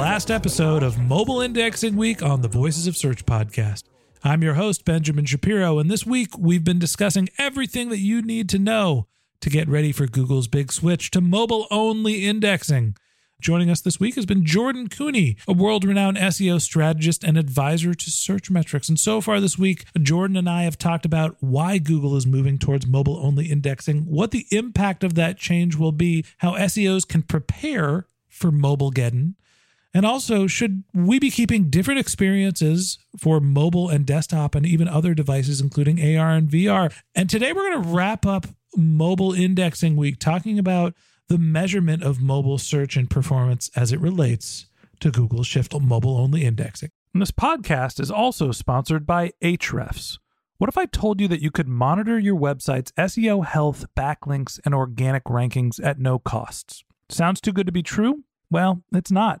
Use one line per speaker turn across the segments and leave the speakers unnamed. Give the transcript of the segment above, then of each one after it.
last episode of Mobile Indexing Week on the Voices of Search podcast. I'm your host, Benjamin Shapiro, and this week we've been discussing everything that you need to know to get ready for Google's big switch to mobile only indexing. Joining us this week has been Jordan Koene, a world renowned SEO strategist and advisor to Searchmetrics. And so far this week, Jordan and I have talked about why Google is moving towards mobile only indexing, what the impact of that change will be, how SEOs can prepare for Mobilegeddon, and also, should we be keeping different experiences for mobile and desktop and even other devices, including AR and VR? And today we're going to wrap up Mobile Indexing Week talking about the measurement of mobile search and performance as it relates to Google's shift to mobile only indexing. And this podcast is also sponsored by Ahrefs. What if I told you that you could monitor your website's SEO health, backlinks, and organic rankings at no costs? Sounds too good to be true? Well, it's not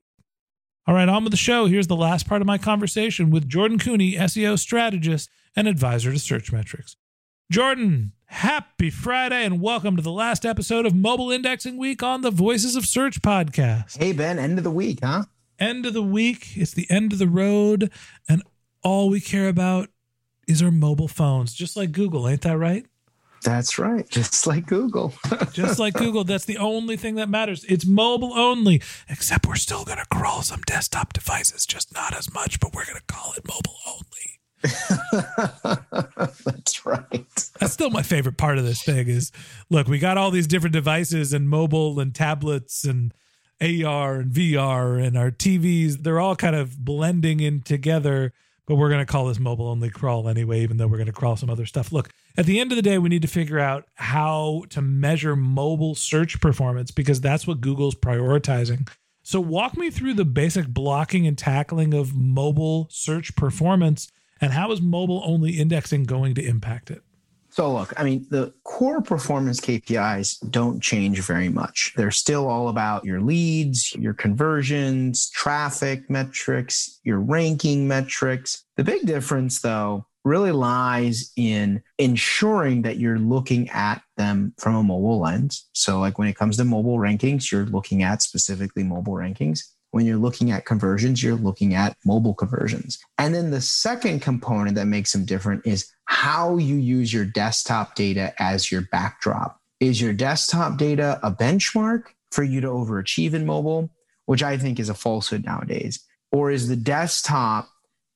All right, on with the show. Here's the last part of my conversation with Jordan Koene, SEO strategist and advisor to Searchmetrics. Jordan, happy Friday and welcome to the last episode of Mobile Indexing Week on the Voices of Search podcast.
Hey Ben, end of the week, huh?
End of the week, it's the end of the road, and all we care about is our mobile phones, just like Google, ain't that right?
That's right. Just like Google.
Just like Google, that's the only thing that matters. It's mobile only, except we're still going to crawl some desktop devices, just not as much, but we're going to call it mobile only.
That's right.
That's still my favorite part of this thing is look, we got all these different devices and mobile and tablets and AR and VR and our TVs. They're all kind of blending in together, but we're going to call this mobile only crawl anyway, even though we're going to crawl some other stuff. Look, at the end of the day, we need to figure out how to measure mobile search performance because that's what Google's prioritizing. So, walk me through the basic blocking and tackling of mobile search performance and how is mobile only indexing going to impact it?
So, look, I mean, the core performance KPIs don't change very much. They're still all about your leads, your conversions, traffic metrics, your ranking metrics. The big difference, though, really lies in ensuring that you're looking at them from a mobile lens. So, like when it comes to mobile rankings, you're looking at specifically mobile rankings. When you're looking at conversions, you're looking at mobile conversions. And then the second component that makes them different is how you use your desktop data as your backdrop. Is your desktop data a benchmark for you to overachieve in mobile, which I think is a falsehood nowadays? Or is the desktop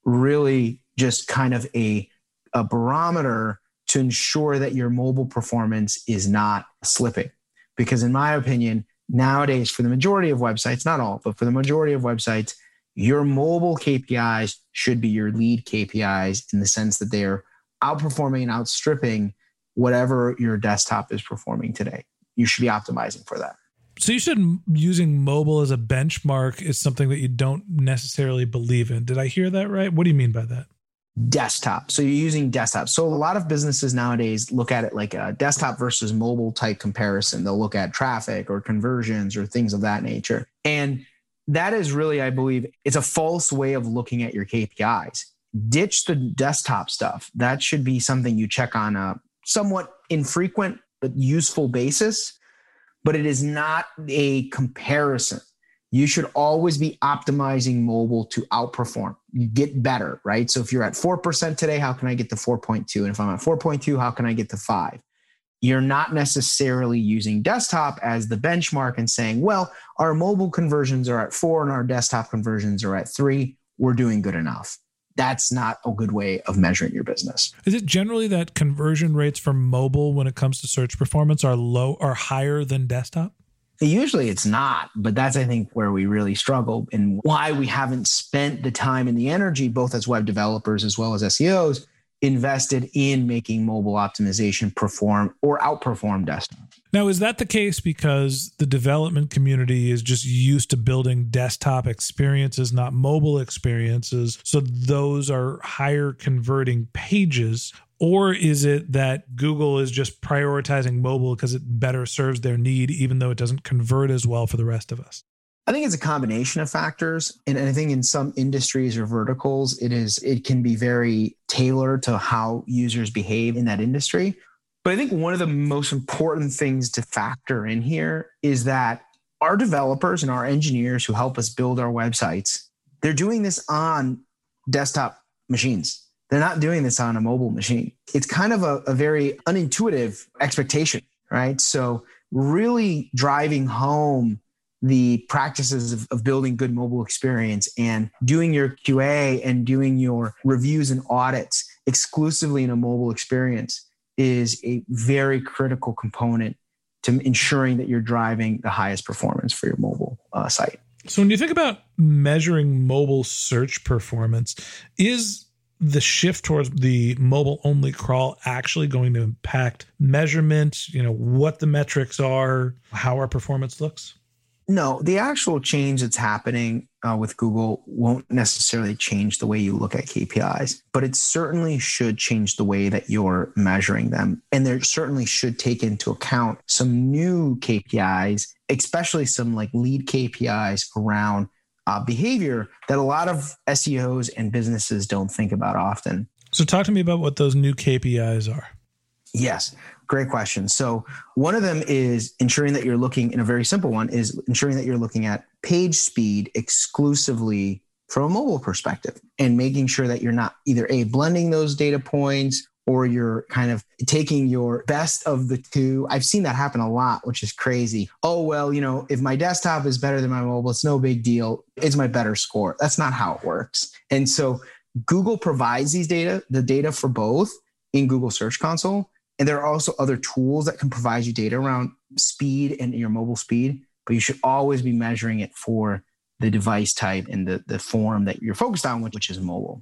really just kind of a, a barometer to ensure that your mobile performance is not slipping? Because, in my opinion, nowadays, for the majority of websites, not all, but for the majority of websites, your mobile KPIs should be your lead KPIs in the sense that they are outperforming and outstripping whatever your desktop is performing today. You should be optimizing for that.
So you said using mobile as a benchmark is something that you don't necessarily believe in. Did I hear that right? What do you mean by that?
Desktop. So you're using desktop. So a lot of businesses nowadays look at it like a desktop versus mobile type comparison. They'll look at traffic or conversions or things of that nature. And that is really, I believe, it's a false way of looking at your KPIs. Ditch the desktop stuff. That should be something you check on a somewhat infrequent but useful basis, but it is not a comparison. You should always be optimizing mobile to outperform. You get better, right? So if you're at 4% today, how can I get to 4.2? And if I'm at 4.2, how can I get to 5? You're not necessarily using desktop as the benchmark and saying, well, our mobile conversions are at 4 and our desktop conversions are at 3. We're doing good enough that's not a good way of measuring your business.
Is it generally that conversion rates for mobile when it comes to search performance are low or higher than desktop?
Usually it's not, but that's, I think, where we really struggle and why we haven't spent the time and the energy, both as web developers as well as SEOs, invested in making mobile optimization perform or outperform desktop.
Now, is that the case because the development community is just used to building desktop experiences, not mobile experiences? So those are higher converting pages. Or is it that Google is just prioritizing mobile because it better serves their need, even though it doesn't convert as well for the rest of us?
I think it's a combination of factors. And I think in some industries or verticals, it is it can be very tailored to how users behave in that industry. But I think one of the most important things to factor in here is that our developers and our engineers who help us build our websites, they're doing this on desktop machines. They're not doing this on a mobile machine. It's kind of a, a very unintuitive expectation, right? So, really driving home the practices of, of, building good mobile experience and doing your QA and doing your reviews and audits exclusively in a mobile experience is a very critical component to ensuring that you're driving the highest performance for your mobile uh, site.
So, when you think about measuring mobile search performance, is the shift towards the mobile only crawl actually going to impact measurement? You know, what the metrics are, how our performance looks?
No, the actual change that's happening uh, with Google won't necessarily change the way you look at KPIs, but it certainly should change the way that you're measuring them. And there certainly should take into account some new KPIs, especially some like lead KPIs around uh, behavior that a lot of SEOs and businesses don't think about often.
So, talk to me about what those new KPIs are.
Yes. Great question. So, one of them is ensuring that you're looking, in a very simple one, is ensuring that you're looking at page speed exclusively from a mobile perspective and making sure that you're not either A, blending those data points or you're kind of taking your best of the two. I've seen that happen a lot, which is crazy. Oh, well, you know, if my desktop is better than my mobile, it's no big deal. It's my better score. That's not how it works. And so, Google provides these data, the data for both in Google Search Console and there are also other tools that can provide you data around speed and your mobile speed, but you should always be measuring it for the device type and the, the form that you're focused on, which is mobile.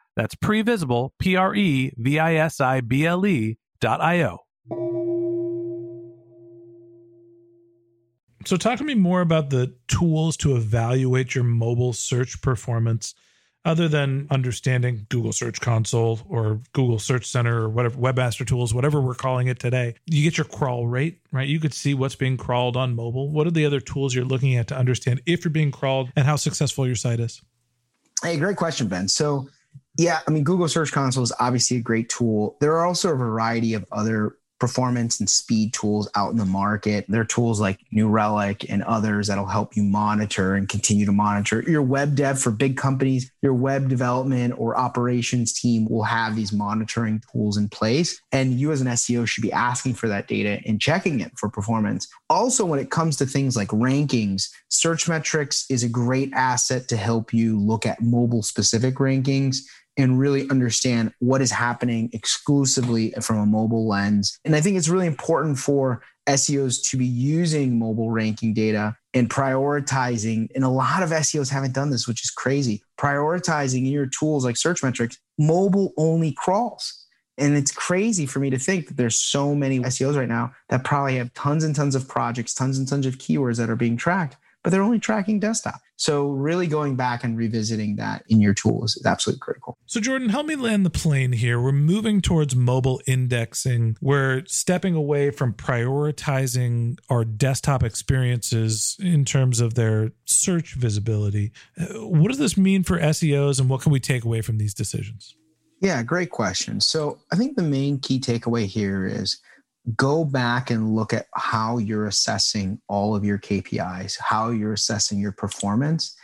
That's previsible, P R E V I S I B L E dot I O.
So, talk to me more about the tools to evaluate your mobile search performance, other than understanding Google Search Console or Google Search Center or whatever, Webmaster Tools, whatever we're calling it today. You get your crawl rate, right? You could see what's being crawled on mobile. What are the other tools you're looking at to understand if you're being crawled and how successful your site is?
Hey, great question, Ben. So, yeah, I mean, Google Search Console is obviously a great tool. There are also a variety of other performance and speed tools out in the market. There are tools like New Relic and others that'll help you monitor and continue to monitor your web dev for big companies. Your web development or operations team will have these monitoring tools in place. And you as an SEO should be asking for that data and checking it for performance. Also, when it comes to things like rankings, Searchmetrics is a great asset to help you look at mobile specific rankings and really understand what is happening exclusively from a mobile lens. And I think it's really important for SEOs to be using mobile ranking data and prioritizing. And a lot of SEOs haven't done this, which is crazy. Prioritizing in your tools like Searchmetrics, mobile only crawls. And it's crazy for me to think that there's so many SEOs right now that probably have tons and tons of projects, tons and tons of keywords that are being tracked but they're only tracking desktop. So really going back and revisiting that in your tools is absolutely critical.
So Jordan, help me land the plane here. We're moving towards mobile indexing. We're stepping away from prioritizing our desktop experiences in terms of their search visibility. What does this mean for SEOs and what can we take away from these decisions?
Yeah, great question. So I think the main key takeaway here is go back and look at how you're assessing all of your KPIs, how you're assessing your performance,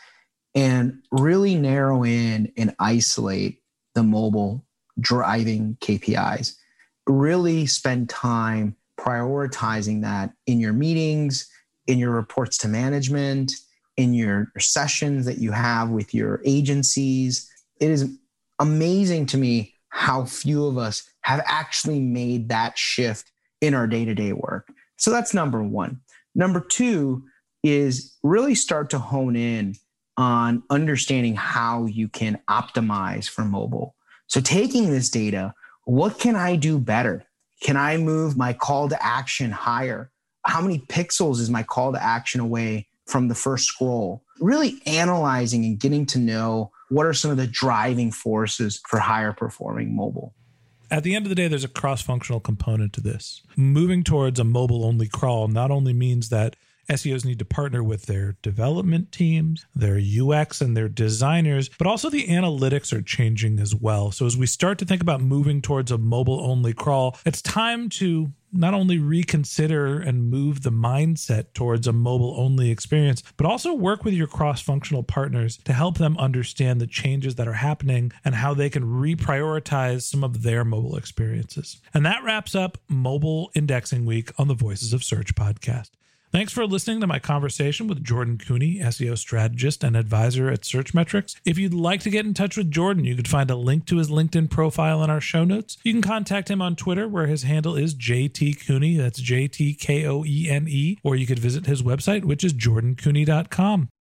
and really narrow in and isolate the mobile driving KPIs. Really spend time prioritizing that in your meetings, in your reports to management, in your sessions that you have with your agencies. It is amazing to me how few of us have actually made that shift in our day to day work. So that's number one. Number two is really start to hone in on understanding how you can optimize for mobile. So taking this data, what can I do better? Can I move my call to action higher? How many pixels is my call to action away from the first scroll? Really analyzing and getting to know what are some of the driving forces for higher performing mobile
at the end of the day, there's a cross functional component to this. Moving towards a mobile only crawl not only means that SEOs need to partner with their development teams, their UX, and their designers, but also the analytics are changing as well. So, as we start to think about moving towards a mobile only crawl, it's time to not only reconsider and move the mindset towards a mobile only experience, but also work with your cross functional partners to help them understand the changes that are happening and how they can reprioritize some of their mobile experiences. And that wraps up Mobile Indexing Week on the Voices of Search podcast. Thanks for listening to my conversation with Jordan Koene, SEO strategist and advisor at Searchmetrics. If you'd like to get in touch with Jordan, you could find a link to his LinkedIn profile in our show notes. You can contact him on Twitter, where his handle is JT Koene. That's J T K O E N E. Or you could visit his website, which is jordankoene.com.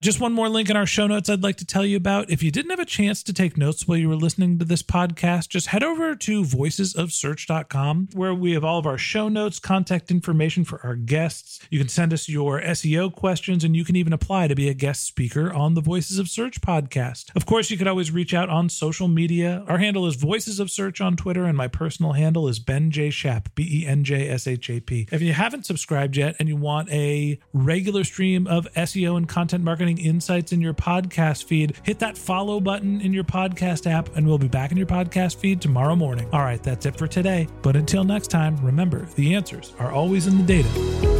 Just one more link in our show notes I'd like to tell you about. If you didn't have a chance to take notes while you were listening to this podcast, just head over to voicesofsearch.com where we have all of our show notes, contact information for our guests. You can send us your SEO questions and you can even apply to be a guest speaker on the Voices of Search podcast. Of course, you could always reach out on social media. Our handle is Voices of Search on Twitter and my personal handle is Ben J. Shap, B E N J S H A P. If you haven't subscribed yet and you want a regular stream of SEO and content marketing insights in your podcast feed, hit that follow button in your podcast app, and we'll be back in your podcast feed tomorrow morning. All right, that's it for today. But until next time, remember the answers are always in the data.